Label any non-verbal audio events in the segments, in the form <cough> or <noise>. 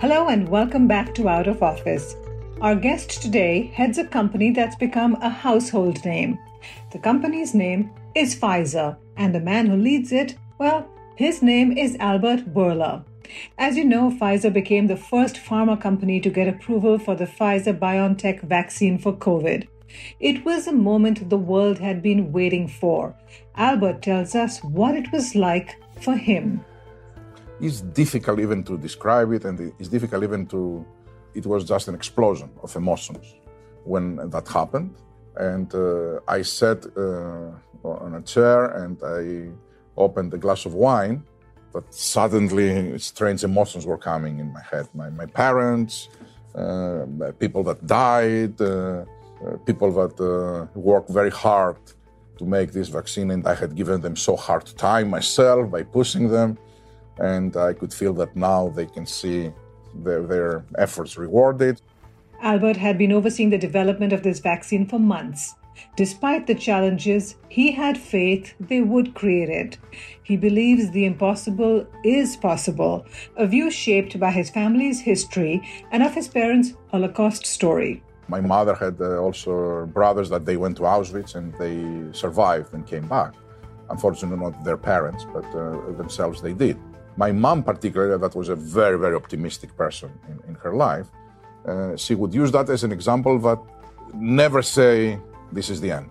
Hello and welcome back to Out of Office. Our guest today heads a company that's become a household name. The company's name is Pfizer, and the man who leads it, well, his name is Albert Bourla. As you know, Pfizer became the first pharma company to get approval for the Pfizer BioNTech vaccine for COVID. It was a moment the world had been waiting for. Albert tells us what it was like for him. It's difficult even to describe it, and it's difficult even to. It was just an explosion of emotions when that happened. And uh, I sat uh, on a chair and I opened a glass of wine but suddenly strange emotions were coming in my head. My, my parents, uh, people that died, uh, uh, people that uh, worked very hard to make this vaccine, and I had given them so hard time myself by pushing them, and I could feel that now they can see their, their efforts rewarded. Albert had been overseeing the development of this vaccine for months. Despite the challenges, he had faith they would create it. He believes the impossible is possible, a view shaped by his family's history and of his parents' Holocaust story. My mother had uh, also brothers that they went to Auschwitz and they survived and came back. Unfortunately, not their parents, but uh, themselves they did. My mom, particularly, that was a very, very optimistic person in, in her life. Uh, she would use that as an example that never say this is the end.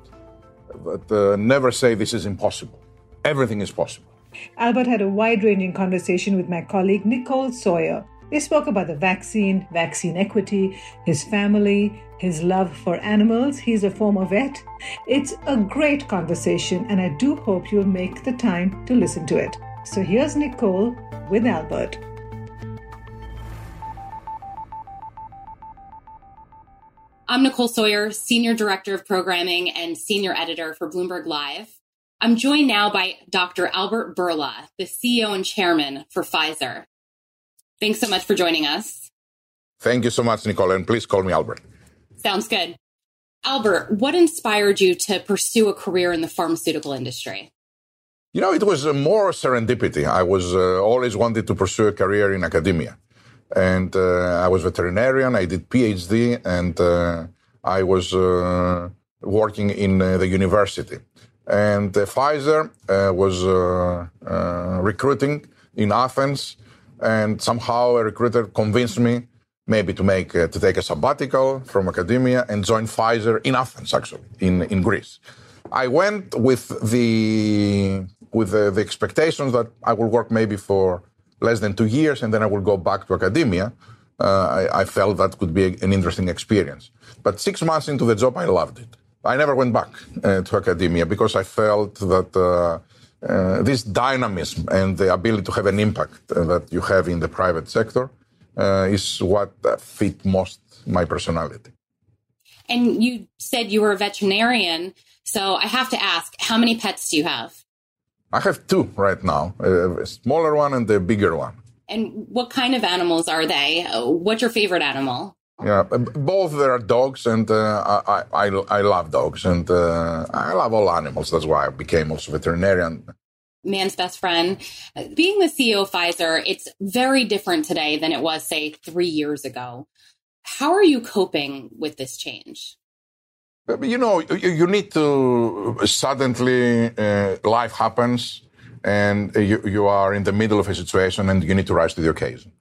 But uh, never say this is impossible. Everything is possible. Albert had a wide ranging conversation with my colleague Nicole Sawyer. They spoke about the vaccine, vaccine equity, his family, his love for animals. He's a former vet. It's a great conversation, and I do hope you'll make the time to listen to it. So here's Nicole with Albert. I'm Nicole Sawyer, Senior Director of Programming and Senior Editor for Bloomberg Live. I'm joined now by Dr. Albert Bourla, the CEO and Chairman for Pfizer. Thanks so much for joining us. Thank you so much, Nicole, and please call me Albert. Sounds good. Albert, what inspired you to pursue a career in the pharmaceutical industry? You know, it was more serendipity. I was uh, always wanted to pursue a career in academia and uh, I was veterinarian. I did PhD, and uh, I was uh, working in the university. And Pfizer was recruiting in Athens, and somehow a recruiter convinced me maybe to make uh, to take a sabbatical from academia and join Pfizer in Athens, actually in in Greece. I went with the with the, the expectations that I will work maybe for less than two years, and then I will go back to academia. Uh, I, I, felt that could be an interesting experience. But six months into the job, I loved it. I never went back uh, to academia because I felt that uh, uh this dynamism and the ability to have an impact uh, that you have in the private sector uh, is what fit most my personality. And you said you were a veterinarian. So I have to ask, how many pets do you have? I have two right now, a smaller one and a bigger one. And what kind of animals are they? What's your favorite animal? Yeah, both there are dogs, and uh, I, I I love dogs, and uh, I love all animals. That's why I became also veterinarian. Man's best friend. Being the CEO of Pfizer, it's very different today than it was, say, three years ago. How are you coping with this change? You know, you, need to suddenly uh, life happens and you, you are in the middle of a situation and you need to rise to the occasion.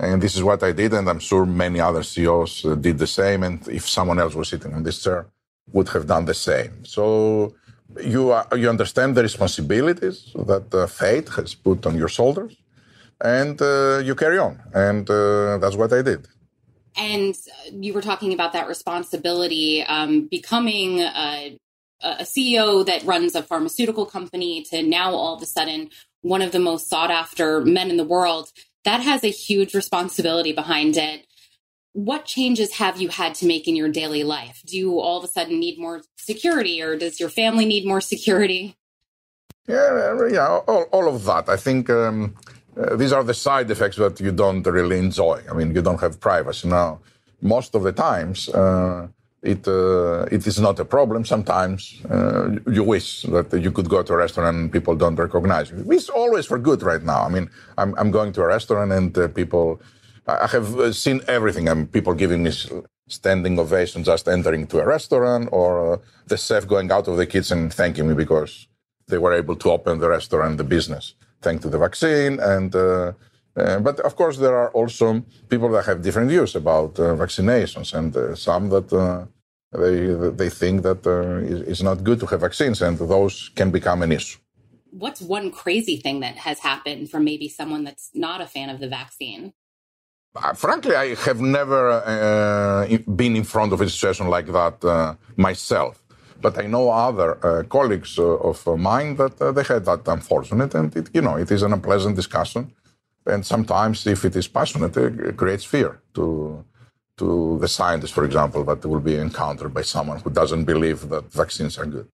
And this is what I did, and I'm sure many other CEOs uh, did the same. And if someone else was sitting on this chair, would have done the same. So you are, you understand the responsibilities that uh, fate has put on your shoulders, and uh, you carry on. And uh, that's what I did. And you were talking about that responsibility, um, becoming a, a, CEO that runs a pharmaceutical company to now all of a sudden one of the most sought after men in the world, that has a huge responsibility behind it. What changes have you had to make in your daily life? Do you all of a sudden need more security or does your family need more security? Yeah, yeah, all, all of that. I think um, uh, these are the side effects that you don't really enjoy. I mean, you don't have privacy now. Most of the times, uh, it uh, it is not a problem. Sometimes uh, you wish that you could go to a restaurant and people don't recognize you. It's always for good right now. I mean, I'm I'm going to a restaurant and uh, people, I have seen everything. I mean, people giving me standing ovation just entering to a restaurant, or the chef going out of the kitchen thanking me because they were able to open the restaurant, the business, thanks to the vaccine and. Uh, but of course, there are also people that have different views about vaccinations, and some that they they think that uh, it's not good to have vaccines, and those can become an issue. What's one crazy thing that has happened from maybe someone that's not a fan of the vaccine? Uh, frankly, I have never uh, been in front of a situation like that uh, myself. But I know other uh, colleagues uh, of mine that they had that unfortunate, and it, you know, it is an unpleasant discussion. And sometimes, if it is passionate, it creates fear to to the scientists, for example, that will be encountered by someone who doesn't believe that vaccines are good.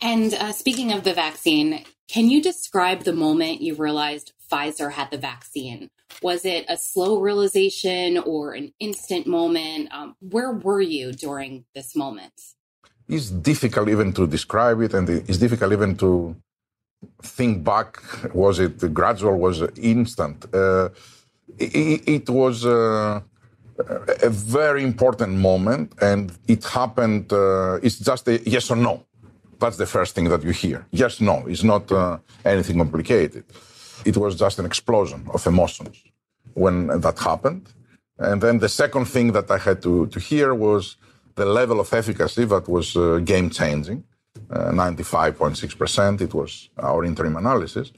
And uh, speaking of the vaccine, can you describe the moment you realized Pfizer had the vaccine? Was it a slow realization or an instant moment? Um, where were you during this moment? It's difficult even to describe it, and it's difficult even to think back. Was it gradual? Was it instant? Uh, it, it, was. Uh, a very important moment, and it happened. Uh, it's just a yes or no. That's the first thing that you hear. Yes, no. It's not uh, anything complicated. It was just an explosion of emotions when that happened. And then the second thing that I had to, to hear was the level of efficacy that was uh, game changing. 95.6%. Uh, it was our interim analysis.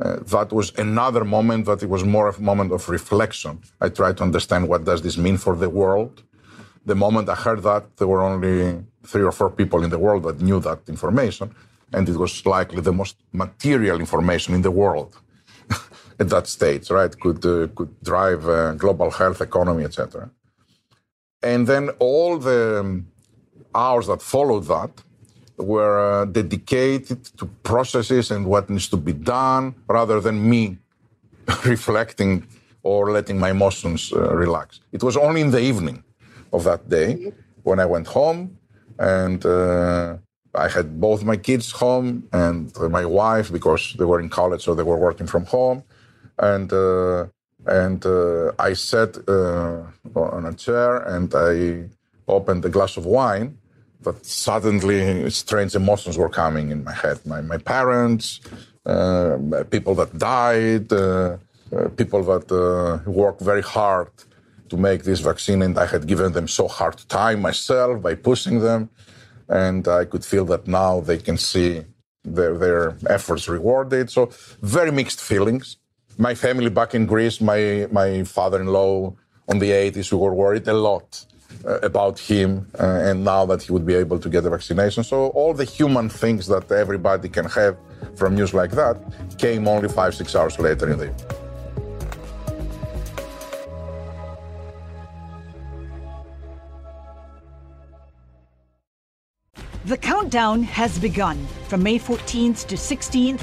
Uh, that was another moment that it was more of a moment of reflection. I tried to understand what does this mean for the world. The moment I heard that, there were only three or four people in the world that knew that information, and it was likely the most material information in the world <laughs> at that stage, right? Could uh, could drive uh, global health, economy, etc. And then all the um, hours that followed that were uh, dedicated to processes and what needs to be done rather than me <laughs> reflecting or letting my emotions uh, relax. It was only in the evening of that day when I went home and uh, I had both my kids home and my wife because they were in college, so they were working from home. And uh, and uh, I sat uh, on a chair and I opened a glass of wine but suddenly strange emotions were coming in my head. My, my parents, uh, people that died, uh, uh, people that uh, worked very hard to make this vaccine, and I had given them so hard time myself by pushing them, and I could feel that now they can see their, their efforts rewarded. So very mixed feelings. My family back in Greece, my my father-in-law on the 80s, we were worried a lot uh, about him uh, and now that he would be able to get the vaccination. So all the human things that everybody can have from news like that came only five, six hours later in the evening. The countdown has begun. From May 14th to 16th,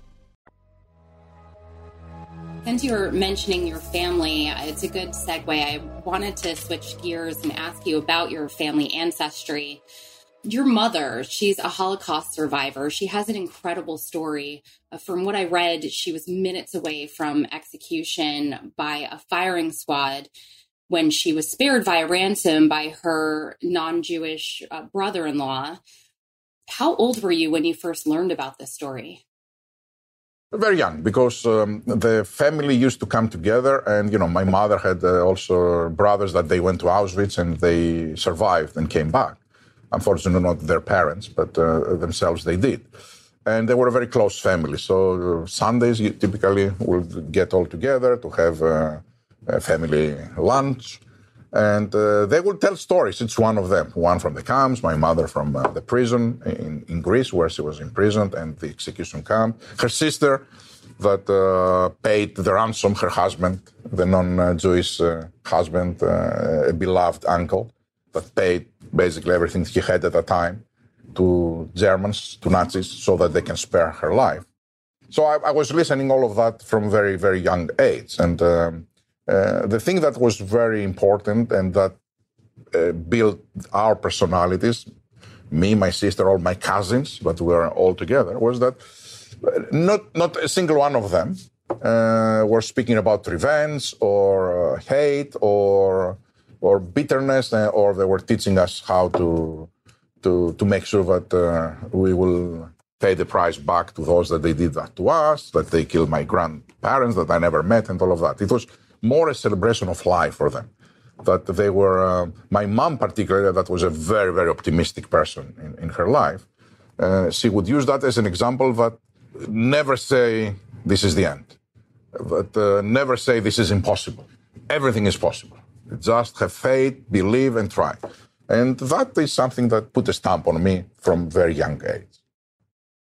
Since you're mentioning your family, it's a good segue. I wanted to switch gears and ask you about your family ancestry your mother, she's a Holocaust survivor. She has an incredible story. Uh, from what I read, she was minutes away from execution by a firing squad when she was spared via ransom by her non Jewish uh, brother in law. How old were you when you first learned about this story? Very young, because um, the family used to come together, and you know, my mother had uh, also brothers that they went to Auschwitz and they survived and came back. Unfortunately, not their parents, but uh, themselves they did. And they were a very close family. So uh, Sundays, you typically would get all together to have uh, a family lunch and uh, they will tell stories. It's one of them. One from the camps, my mother from uh, the prison in, in Greece, where she was imprisoned, and the execution camp. Her sister, that uh, paid the ransom, her husband, the non-Jewish uh, husband, uh, a beloved uncle, that paid basically everything he had at the time to Germans, to Nazis, so that they can spare her life. So I, I was listening all of that from very, very young age, and. Um, uh, the thing that was very important and that uh, built our personalities, me, my sister, all my cousins, but we were all together, was that uh, not not a single one of them uh, were speaking about revenge or uh, hate or or bitterness, or they were teaching us how to to to make sure that we will pay the price back to those that they did that to us, that they killed my grandparents that I never met, and all of that. It was more a celebration of life for them. That they were, uh, my mom particularly, that was a very, very optimistic person in, in her life. Uh, she would use that as an example that never say this is the end, but uh, never say this is impossible. Everything is possible. Just have faith, believe, and try. And that is something that put a stamp on me from very young age.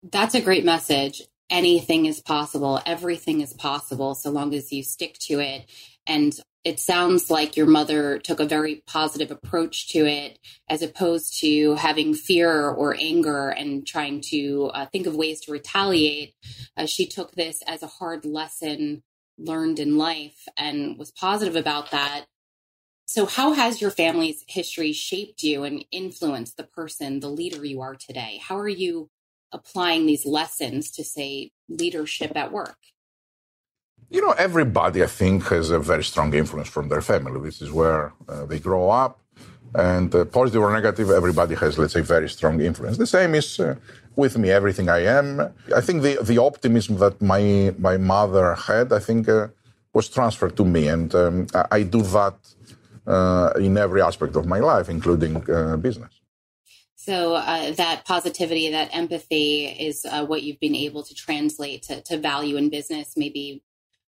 That's a great message anything is possible. Everything is possible so long as you stick to it. And it sounds like your mother took a very positive approach to it as opposed to having fear or anger and trying to uh, think of ways to retaliate. Uh, she took this as a hard lesson learned in life and was positive about that. So, how has your family's history shaped you and influenced the person, the leader you are today? How are you applying these lessons to say leadership at work? You know, everybody, I think, has a very strong influence from their family. This is where uh, they grow up. And uh, positive or negative, everybody has, let's say, very strong influence. The same is uh, with me, everything I am. I think the, the optimism that my, my mother had, I think, uh, was transferred to me. And um, I, I, do that uh, in every aspect of my life, including uh, business. So uh, that positivity, that empathy is uh, what you've been able to translate to, to, value in business, maybe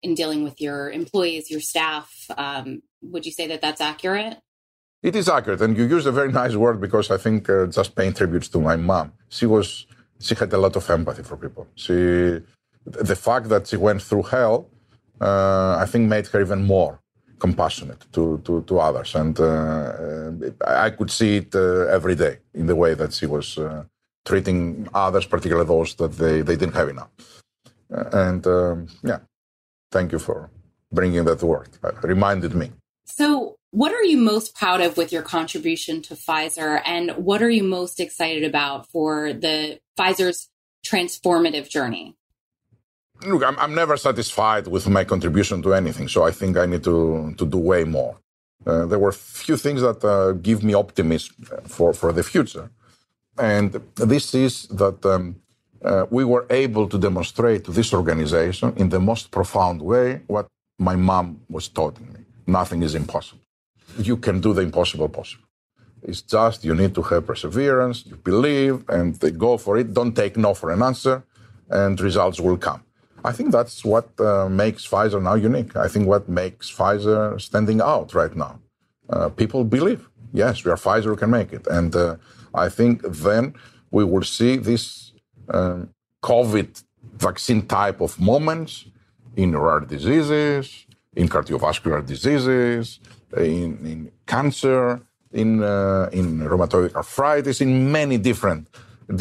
in dealing with your employees, your staff. Um, would you say that that's accurate? It is accurate, and you use a very nice word because I think uh, just paying tributes to my mom. She was she had a lot of empathy for people. She the fact that she went through hell, uh, I think, made her even more compassionate to, to, to others. And uh, I could see it uh, every day in the way that she was uh, treating others, particularly those that they, they didn't have enough. and um, yeah, thank you for bringing that word. It reminded me. So, what are you most proud of with your contribution to Pfizer, and what are you most excited about for the Pfizer's transformative journey? Look, I'm, I'm never satisfied with my contribution to anything, so I think I need to, to do way more. Uh, there were few things that uh, give me optimism for, for the future. And this is that um, uh, we were able to demonstrate to this organization in the most profound way what my mom was taught me. Nothing is impossible. You can do the impossible possible. It's just you need to have perseverance, you believe, and go for it. Don't take no for an answer, and results will come. I think that's what uh, makes Pfizer now unique. I think what makes Pfizer standing out right now. Uh, people believe, yes, we are Pfizer, we can make it. And uh, I think then we will see this um, COVID vaccine type of moments in rare diseases, in cardiovascular diseases, in, in cancer, in, uh, in rheumatoid arthritis, in many different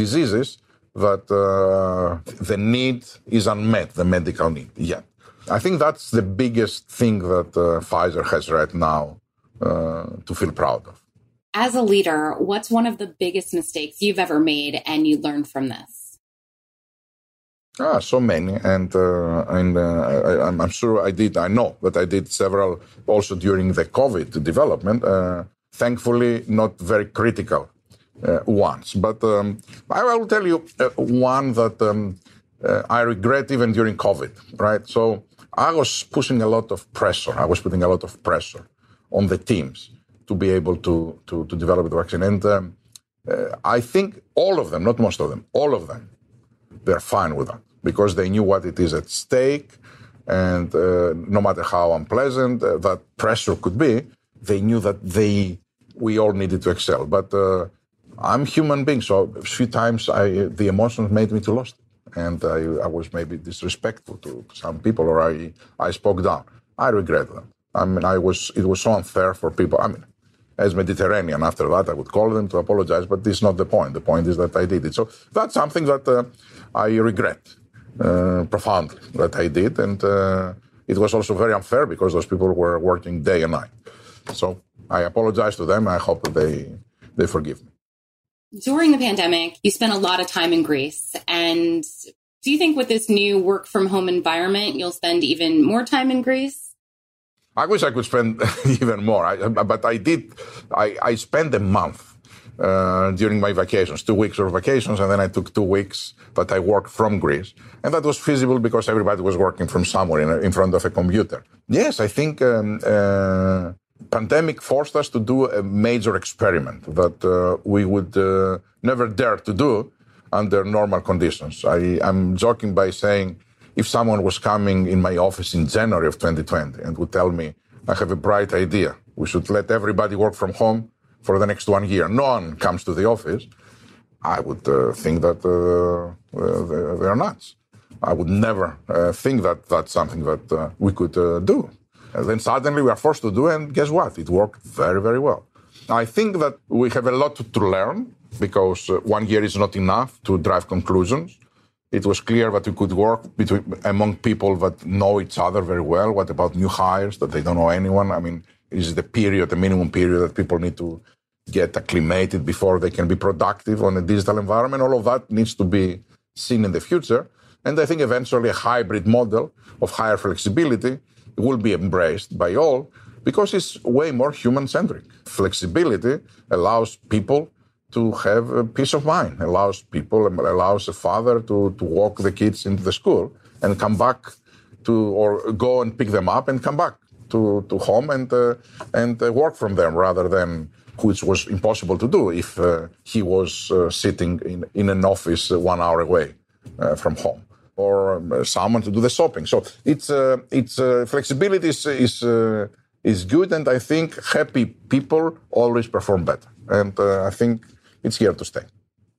diseases that uh, the need is unmet, the medical need yet. I think that's the biggest thing that uh, Pfizer has right now uh, to feel proud of. As a leader, what's one of the biggest mistakes you've ever made and you learned from this? Ah, so many, and uh, and uh, I, am sure I did. I know, but I did several also during the COVID development. Uh, thankfully, not very critical ones. But um, I will tell you uh, one that um, uh, I regret even during COVID, right? So I was pushing a lot of pressure. I was putting a lot of pressure on the teams to be able to, to, to develop the vaccine. And um, uh, I think all of them, not most of them, all of them, they're fine with that because they knew what it is at stake. And uh, no matter how unpleasant uh, that pressure could be, they knew that they, we all needed to excel. But uh, I'm human being, so a few times I, the emotions made me to lost it. and I, I was maybe disrespectful to some people or I, I spoke down. I regret that. I mean, I was, it was so unfair for people. I mean, as Mediterranean, after that, I would call them to apologize, but this is not the point. The point is that I did it. So that's something that uh, I regret uh, profoundly that I did. And uh, it was also very unfair because those people were working day and night. So I apologize to them. I hope they, they forgive me during the pandemic, you spent a lot of time in Greece. And do you think with this new work from home environment, you'll spend even more time in Greece? I wish I could spend <laughs> even more, I, but I did. I, I spent a month uh, during my vacations, two weeks of vacations, and then I took two weeks that I worked from Greece, and that was feasible because everybody was working from somewhere in, in front of a computer. Yes, I think um, uh, pandemic forced us to do a major experiment that uh, we would uh, never dare to do under normal conditions. I, am joking by saying if someone was coming in my office in January of 2020 and would tell me, I have a bright idea, we should let everybody work from home for the next one year, no one comes to the office, I would uh, think that uh, uh, they're nuts. I would never uh, think that that's something that we could do. And then suddenly we are forced to do, and guess what? It worked very, very well. I think that we have a lot to, learn because uh, one year is not enough to drive conclusions. It was clear that we could work between among people that know each other very well. What about new hires that they don't know anyone? I mean, is the period, the minimum period that people need to get acclimated before they can be productive on a digital environment? All of that needs to be seen in the future. And I think eventually a hybrid model of higher flexibility will be embraced by all because it's way more human centric. Flexibility allows people to have a peace of mind, allows people, allows a father to, to walk the kids into the school and come back to, or go and pick them up and come back to, to home and, uh, and uh, work from them rather than which was impossible to do if uh, he was uh, sitting in, in an office one hour away uh, from home or um, someone to do the shopping. So it's uh, it's uh, flexibility is is, uh, is good, and I think happy people always perform better, and uh, I think it's here to stay.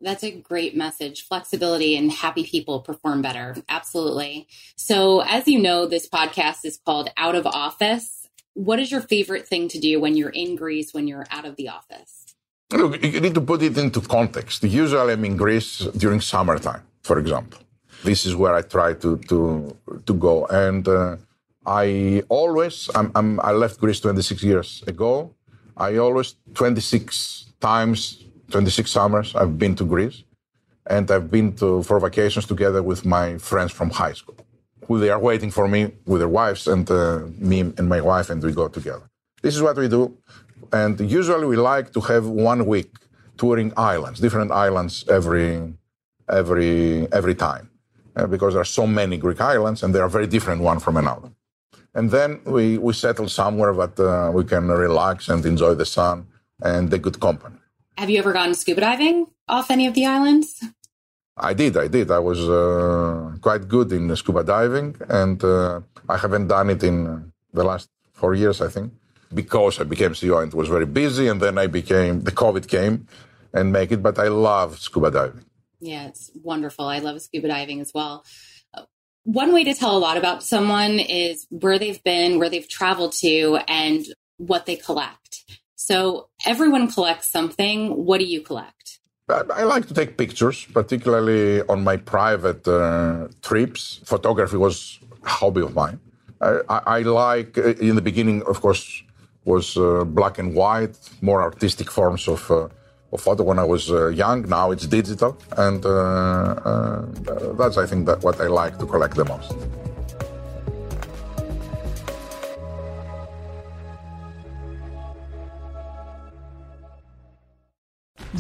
That's a great message. Flexibility and happy people perform better. Absolutely. So, as you know, this podcast is called Out of Office. What is your favorite thing to do when you're in Greece, when you're out of the office? Look, you need to put it into context. Usually, I'm in Greece during summertime, for example this is where I try to to to go. And uh, I always I'm, I'm, i left Greece 26 years ago. I always 26 times 26 summers I've been to Greece, and I've been to for vacations together with my friends from high school, who they are waiting for me with their wives and uh, me and my wife, and we go together. This is what we do, and usually we like to have one week touring islands, different islands every every every time uh, because there are so many Greek islands and they are very different one from another. And then we, we settle somewhere that uh, we can relax and enjoy the sun and the good company. Have you ever gone scuba diving off any of the islands? I did, I did. I was uh, quite good in scuba diving, and uh, I haven't done it in the last four years, I think, because I became CEO and was very busy, and then I became the COVID came and make it. But I love scuba diving. Yeah, it's wonderful. I love scuba diving as well. One way to tell a lot about someone is where they've been, where they've traveled to, and what they collect. So everyone collects something. What do you collect? I, like to take pictures, particularly on my private uh, trips. Photography was a hobby of mine. I, I, I like, uh, in the beginning, of course, was uh, black and white, more artistic forms of uh, of photo when I was uh, young. Now it's digital, and uh, uh, that's I think that what I like to collect the most.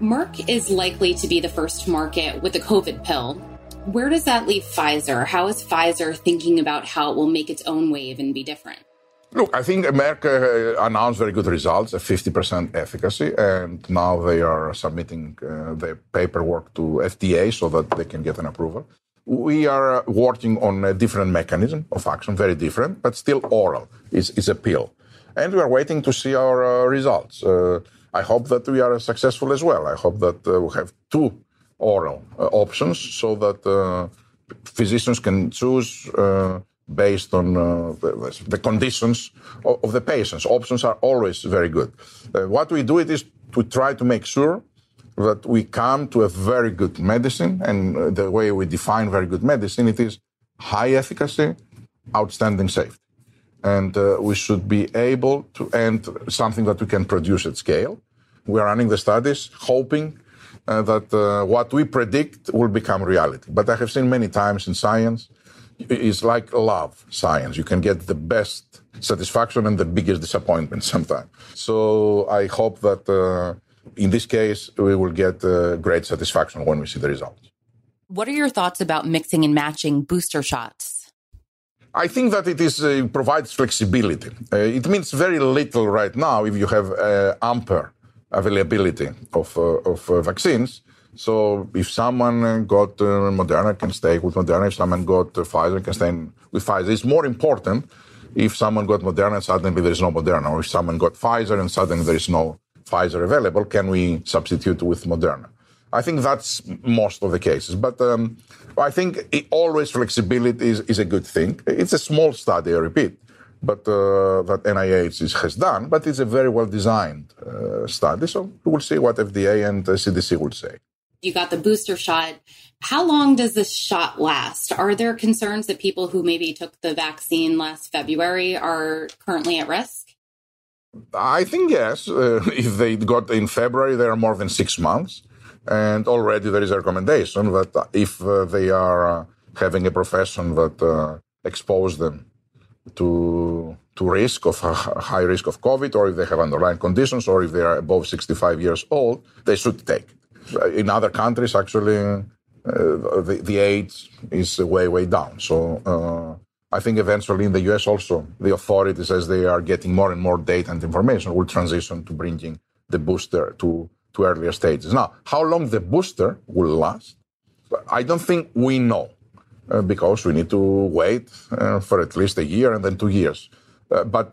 Merck is likely to be the first market with the COVID pill. Where does that leave Pfizer? How is Pfizer thinking about how it will make its own wave and be different? Look, I think Merck uh, announced very good results, a 50% efficacy, and now they are submitting uh, the paperwork to FDA so that they can get an approval. We are working on a different mechanism of action, very different, but still oral. It's, it's a pill. And we are waiting to see our uh, results. Uh, I hope that we are successful as well. I hope that uh, we have two oral uh, options so that uh, physicians can choose uh, based on the, the, conditions of, of, the patients. Options are always very good. what we do it is to try to make sure that we come to a very good medicine, and the way we define very good medicine, it is high efficacy, outstanding safety and uh, we should be able to end something that we can produce at scale. We are running the studies, hoping uh, that uh, what we predict will become reality. But I have seen many times in science, it's like love science. You can get the best satisfaction and the biggest disappointment <laughs> sometimes. So I hope that uh, in this case, we will get uh, great satisfaction when we see the results. What are your thoughts about mixing and matching booster shots? I think that it is uh, provides flexibility. Uh, it means very little right now if you have uh, amper availability of, uh, of uh, vaccines. So if someone got uh, Moderna, can stay with Moderna. If someone got Pfizer, can stay with Pfizer. It's more important if someone got Moderna and suddenly there is no Moderna, or if someone got Pfizer and suddenly there is no Pfizer available, can we substitute with Moderna? I think that's most of the cases. But um, I think it, always flexibility is, is, a good thing. It's a small study, I repeat but uh, that NIH is, has done. But it's a very well designed uh, study, so we'll see what FDA and CDC will say. You got the booster shot. How long does this shot last? Are there concerns that people who maybe took the vaccine last February are currently at risk? I think yes. Uh, <laughs> if they got in February, they are more than six months. And already there is a recommendation that if uh, they are uh, having a profession that uh, expose them to to risk of a high risk of COVID, or if they have underlying conditions, or if they are above 65 years old, they should take. In other countries, actually, uh, the, the age is way way down. So uh, I think eventually in the US also, the authorities, as they are getting more and more data and information, will transition to bringing the booster to to earlier stages. Now, how long the booster will last, I don't think we know. Uh, because we need to wait uh, for at least a year and then two years. Uh, but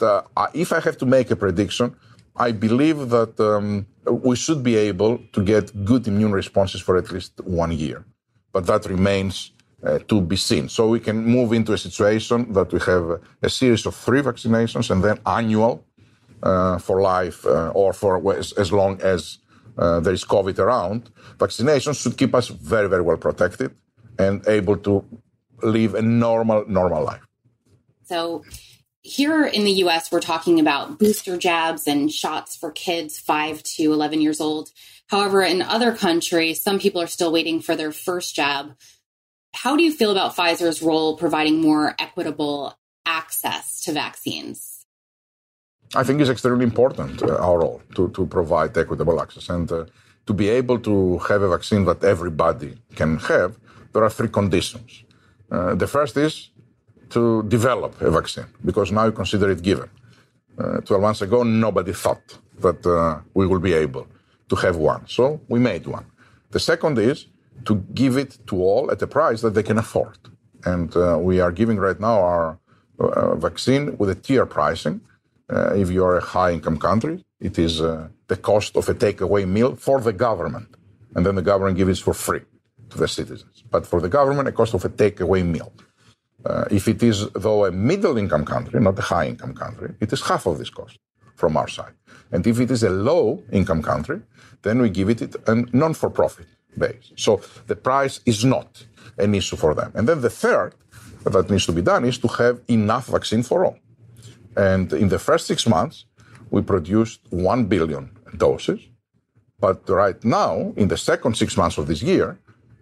if I have to make a prediction, I believe that um, we should be able to get good immune responses for at least one year. But that remains uh, to be seen. So we can move into a situation that we have a series of three vaccinations and then annual uh, for life uh, or for as, as long as there is COVID around. Vaccinations should keep us very, very well protected and able to live a normal, normal life. So, here in the US, we're talking about booster jabs and shots for kids 5 to 11 years old. However, in other countries, some people are still waiting for their first jab. How do you feel about Pfizer's role providing more equitable access to vaccines? I think it's extremely important, uh, our role, to, to provide equitable access. And uh, to be able to have a vaccine that everybody can have, there are three conditions. Uh, the first is to develop a vaccine because now you consider it given. Uh, 12 months ago, nobody thought that uh, we will be able to have one. So we made one. The second is to give it to all at a price that they can afford. And uh, we are giving right now our uh, vaccine with a tier pricing. Uh, if you are a high income country, it is the cost of a takeaway meal for the government. And then the government gives it for free to the citizens. But for the government, a cost of a takeaway meal. Uh, if it is, though, a middle income country, not a high income country, it is half of this cost. from our side. And if it is a low income country, then we give it a non for profit base. So the price is not an issue for them. And then the third that needs to be done is to have enough vaccine for all. And in the first six months, we produced 1 billion doses. But right now, in the second six months of this year,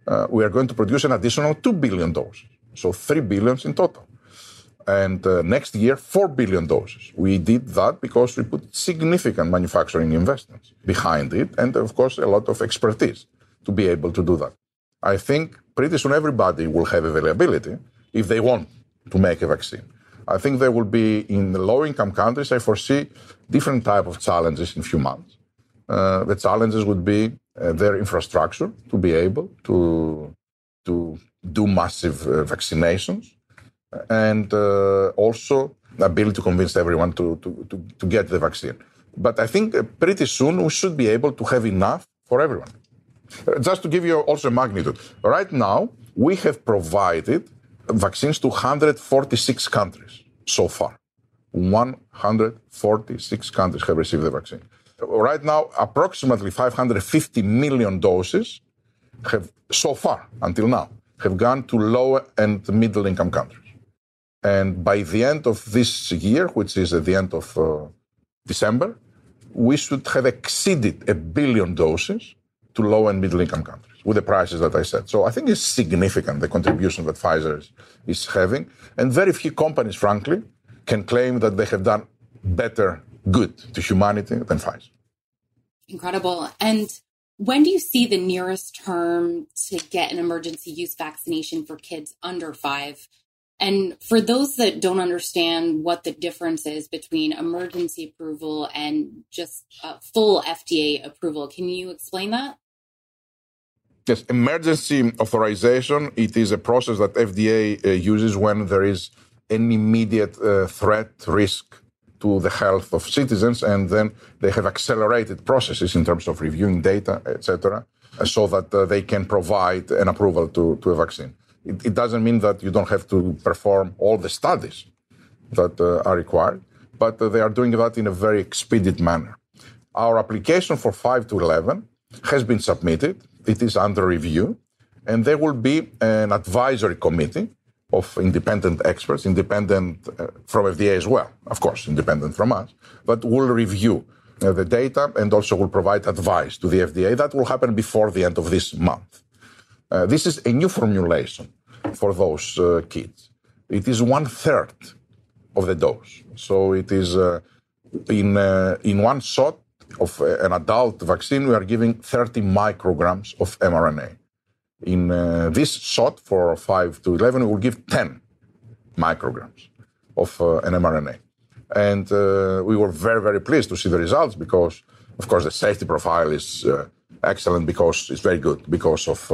uh, we are going to produce an additional 2 billion doses. So 3 billions in total. And uh, next year, 4 billion doses. We did that because we put significant manufacturing investments behind it and, of course, a lot of expertise to be able to do that. I think pretty soon everybody will have availability if they want to make a vaccine. I think there will be in the low income countries, I foresee different type of challenges in a few months. Uh, the challenges would be uh, their infrastructure to be able to, to do massive uh, vaccinations and uh, also the ability to convince everyone to, to, to, to get the vaccine. But I think uh, pretty soon we should be able to have enough for everyone. Just to give you also a magnitude, right now we have provided vaccines to 146 countries so far. 146 countries have received the vaccine. Right now, approximately 550 million doses have so far, until now, have gone to low and middle income countries. And by the end of this year, which is at the end of uh, December, we should have exceeded a billion doses to low and middle income countries with the prices that I said. So I think it's significant, the contribution that Pfizer is, is having. And very few companies, frankly, can claim that they have done better good to humanity than Pfizer. Incredible. And when do you see the nearest term to get an emergency use vaccination for kids under five? And for those that don't understand what the difference is between emergency approval and just uh, full FDA approval, can you explain that? Yes, emergency authorization. It is a process that FDA uh, uses when there is an immediate uh, threat, risk to the health of citizens, and then they have accelerated processes in terms of reviewing data, etc., so that uh, they can provide an approval to, to a vaccine. It, it, doesn't mean that you don't have to perform all the studies that uh, are required, but uh, they are doing that in a very expedient manner. Our application for 5 to 11 has been submitted. It is under review, and there will be an advisory committee of independent experts, independent uh, from FDA as well, of course, independent from us, but will review uh, the data and also will provide advice to the FDA. That will happen before the end of this month. Uh, this is a new formulation for those uh, kids. It is one third of the dose. So it is uh, in, uh, in one shot of an adult vaccine, we are giving 30 micrograms of mRNA. In uh, this shot for 5 to 11, we will give 10 micrograms of an mRNA. And we were very, very pleased to see the results because, of course, the safety profile is excellent because it's very good because of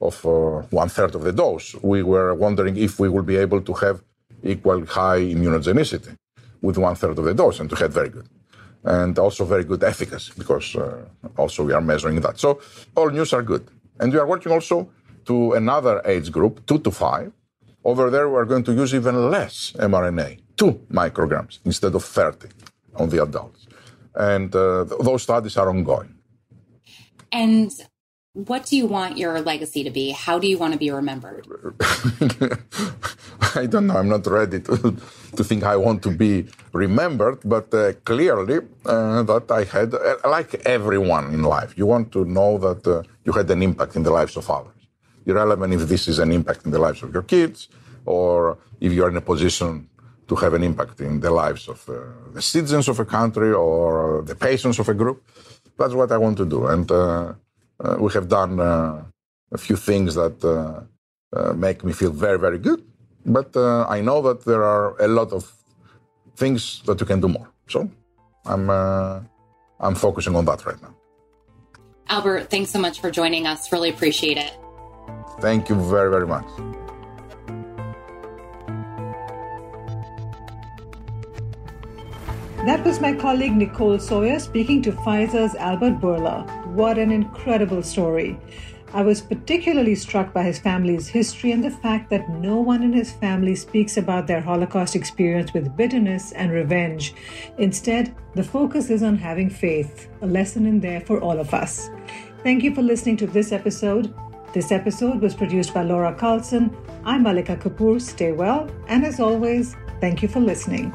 of uh, one third of the dose, we were wondering if we will be able to have equal high immunogenicity with one third of the dose, and to have very good. And also very good efficacy, because uh, also we are measuring that. So all news are good. And we are working also to another age group, two to five. Over there, we are going to use even less mRNA, two micrograms instead of 30 on the adults. And uh, those studies are ongoing. And what do you want your legacy to be? How do you want to be remembered? <laughs> <laughs> I don't know. I'm not ready to, <laughs> to think I want to be remembered, but uh, clearly uh, that I had, uh, like everyone in life, you want to know that uh, you had an impact in the lives of others. Irrelevant if this is an impact in the lives of your kids or if you're in a position to have an impact in the lives of uh, the citizens of a country or the patients of a group. That's what I want to do. And uh, we have done a few things that make me feel very, very good. But I know that there are a lot of things that you can do more. So I'm uh, I'm focusing on that right now. Albert, thanks so much for joining us. Really appreciate it. Thank you very, very much. That was my colleague Nicole Sawyer speaking to Pfizer's Albert Bourla. What an incredible story. I was particularly struck by his family's history and the fact that no one in his family speaks about their Holocaust experience with bitterness and revenge. Instead, the focus is on having faith, a lesson in there for all of us. Thank you for listening to this episode. This episode was produced by Laura Carlson. I'm Malika Kapoor. Stay well, and as always, thank you for listening.